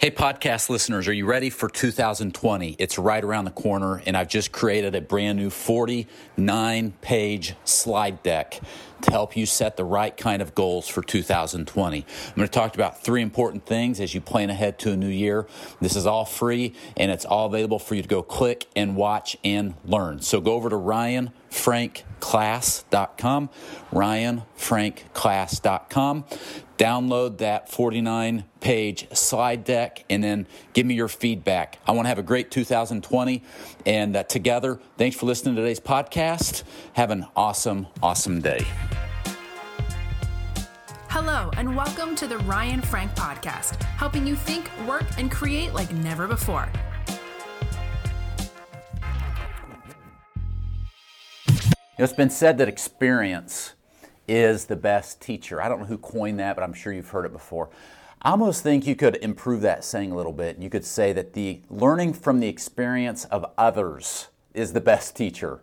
Hey, podcast listeners, are you ready for 2020? It's right around the corner, and I've just created a brand new 49 page slide deck to help you set the right kind of goals for 2020. I'm going to talk about three important things as you plan ahead to a new year. This is all free, and it's all available for you to go click and watch and learn. So go over to ryanfrankclass.com, ryanfrankclass.com download that 49 page slide deck and then give me your feedback. I want to have a great 2020 and uh, together, thanks for listening to today's podcast. Have an awesome, awesome day. Hello, and welcome to the Ryan Frank Podcast, helping you think, work, and create like never before. It's been said that experience is the best teacher. I don't know who coined that, but I'm sure you've heard it before. I almost think you could improve that saying a little bit. You could say that the learning from the experience of others is the best teacher.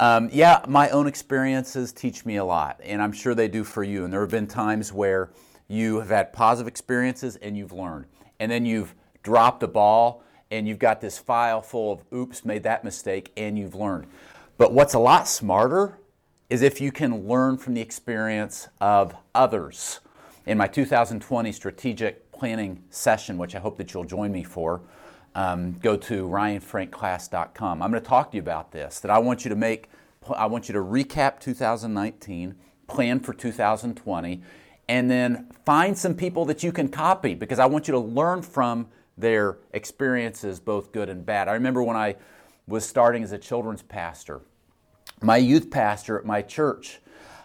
Um, yeah, my own experiences teach me a lot, and I'm sure they do for you. And there have been times where you have had positive experiences and you've learned, and then you've dropped a ball and you've got this file full of oops, made that mistake, and you've learned. But what's a lot smarter is if you can learn from the experience of others. In my 2020 strategic planning session, which I hope that you'll join me for, um, go to ryanfrankclass.com. I'm going to talk to you about this. That I want you to make, I want you to recap 2019, plan for 2020, and then find some people that you can copy because I want you to learn from their experiences, both good and bad. I remember when I was starting as a children's pastor. My youth pastor at my church,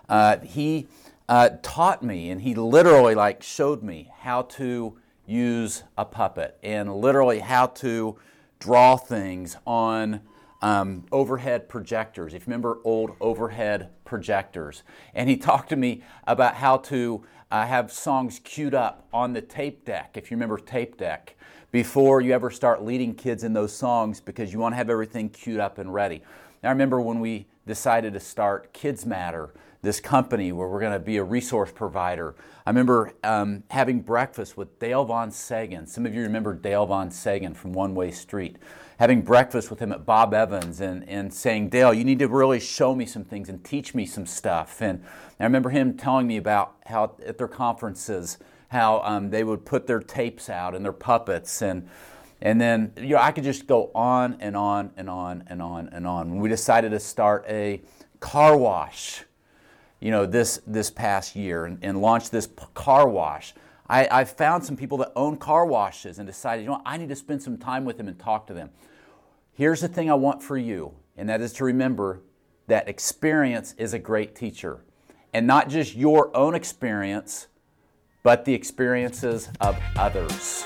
uh, he uh, taught me and he literally like showed me how to use a puppet and literally how to draw things on um, overhead projectors. If you remember old overhead projectors, and he talked to me about how to uh, have songs queued up on the tape deck. If you remember tape deck, before you ever start leading kids in those songs, because you want to have everything queued up and ready. Now, I remember when we decided to start KidzMatter, this company where we're going to be a resource provider. I remember um, having breakfast with Dale VonSeggen. Some of you remember Dale VonSeggen from One Way Street. Having breakfast with him at Bob Evans and, and saying, Dale, you need to really show me some things and teach me some stuff. And I remember him telling me about how at their conferences, how um, they would put their tapes out and their puppets and and then you know, I could just go on and on and on and on and on. When we decided to start a car wash, you know, this this past year and, and launch this car wash, I, I found some people that own car washes and decided, you know, I need to spend some time with them and talk to them. Here's the thing I want for you, and that is to remember that experience is a great teacher. And not just your own experience, but the experiences of others.